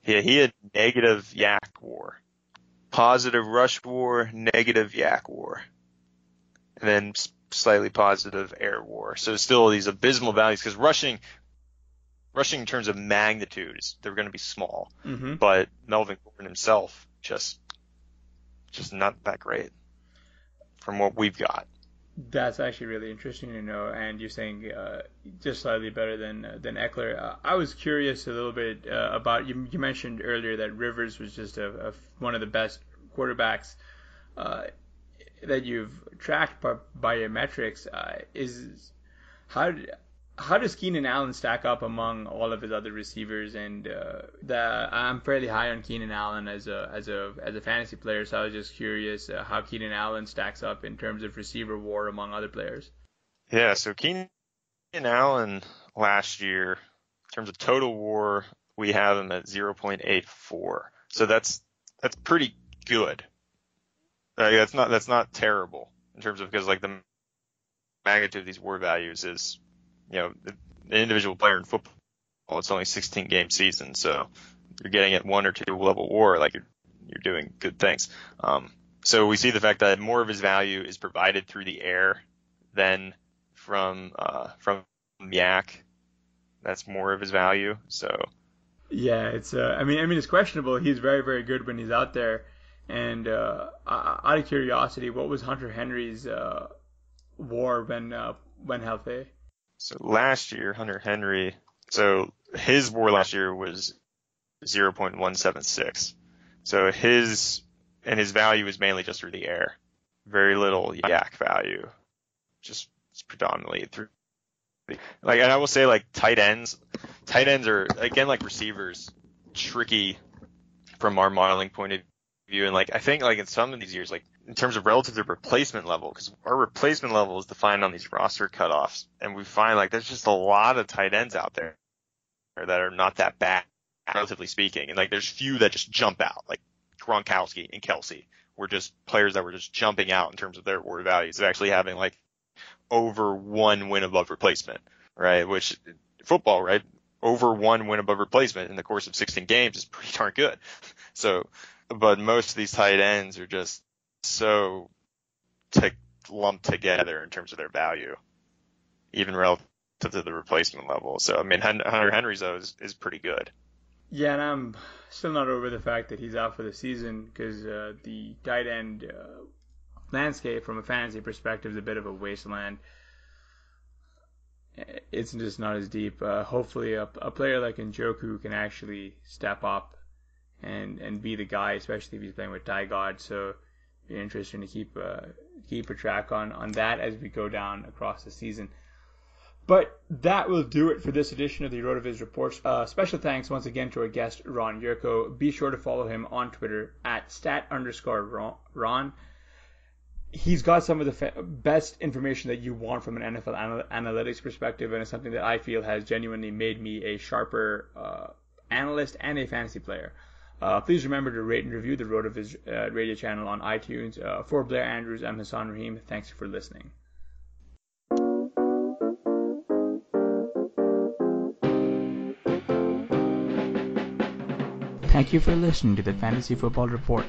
yeah, he had negative YAC war, positive rush war, negative YAC war, and then slightly positive air war. So still these abysmal values because rushing, rushing in terms of magnitudes, they're going to be small. Mm-hmm. But Melvin Gordon himself just, just not that great from what we've got.
That's actually really interesting to know. And you're saying uh, just slightly better than uh, than Ekeler. Uh, I was curious a little bit uh, about you. You mentioned earlier that Rivers was just a, a one of the best quarterbacks uh, that you've tracked by, by your metrics. Is how how does Keenan Allen stack up among all of his other receivers? And uh, the, I'm fairly high on Keenan Allen as a as a as a fantasy player, so I was just curious uh, how Keenan Allen stacks up in terms of receiver WAR among other players.
Yeah, so Keenan Allen last year, in terms of total WAR, we have him at 0.84. So that's that's pretty good. Uh, that's not that's not terrible in terms of because like the magnitude of these WAR values is you know, an individual player in football, it's only 16 game season, so you're getting at one or two level war, like you're, you're doing good things. Um, so we see the fact that more of his value is provided through the air than from uh, from YAC. That's more of his value. So
yeah, it's uh, I mean I mean it's questionable. He's very very good when he's out there. And uh, out of curiosity, what was Hunter Henry's uh, WAR when uh, when healthy?
So last year, Hunter Henry, so his WAR last year was 0.176. So his, and his value is mainly just through the air. Very little YAC value. Just predominantly through like and I will say like tight ends tight ends are again like receivers tricky from our modeling point of view and like I think like in some of these years like in terms of relative to replacement level, because our replacement level is defined on these roster cutoffs, and we find like there's just a lot of tight ends out there that are not that bad, relatively speaking, and like there's few that just jump out, like Gronkowski and Kelce were just players that were just jumping out in terms of their WAR values of actually having like over one win above replacement, right? Which football, right? Over one win above replacement in the course of 16 games is pretty darn good. So, but most of these tight ends are just so to lumped together in terms of their value, even relative to the replacement level. So I mean, Hunter Henry's though is, is pretty good.
Yeah, and I'm still not over the fact that he's out for the season because uh, the tight end uh, landscape from a fantasy perspective is a bit of a wasteland. it's just not as deep. Uh, hopefully, a, a player like Njoku can actually step up and and be the guy, especially if he's playing with Tyrod. So, be interesting to keep uh, keep a track on on that as we go down across the season. But that will do it for this edition of the RotoViz Reports. Uh, special thanks once again to our guest, Ron Yurko. Be sure to follow him on Twitter at stat underscore Ron. He's got some of the fa- best information that you want from an NFL anal- analytics perspective, and it's something that I feel has genuinely made me a sharper uh, analyst and a fantasy player. Uh, please remember to rate and review the Road RotoViz uh, radio channel on iTunes. Uh, for Blair Andrews, I'm Hassan Rahim. Thanks for listening. Thank you for listening to the Fantasy Football Report.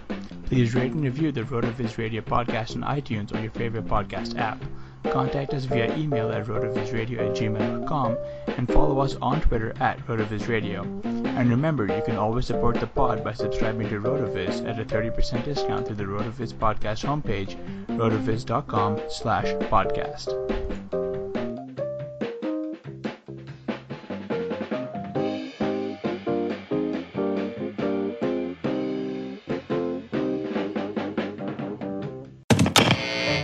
Please rate and review the RotoViz Radio podcast on iTunes or your favorite podcast app. Contact us via email at rotovizradio at gmail.com and follow us on Twitter at rotovizradio. And remember, you can always support the pod by subscribing to RotoViz at a 30% discount through the RotoViz podcast homepage, rotoviz.com slash podcast.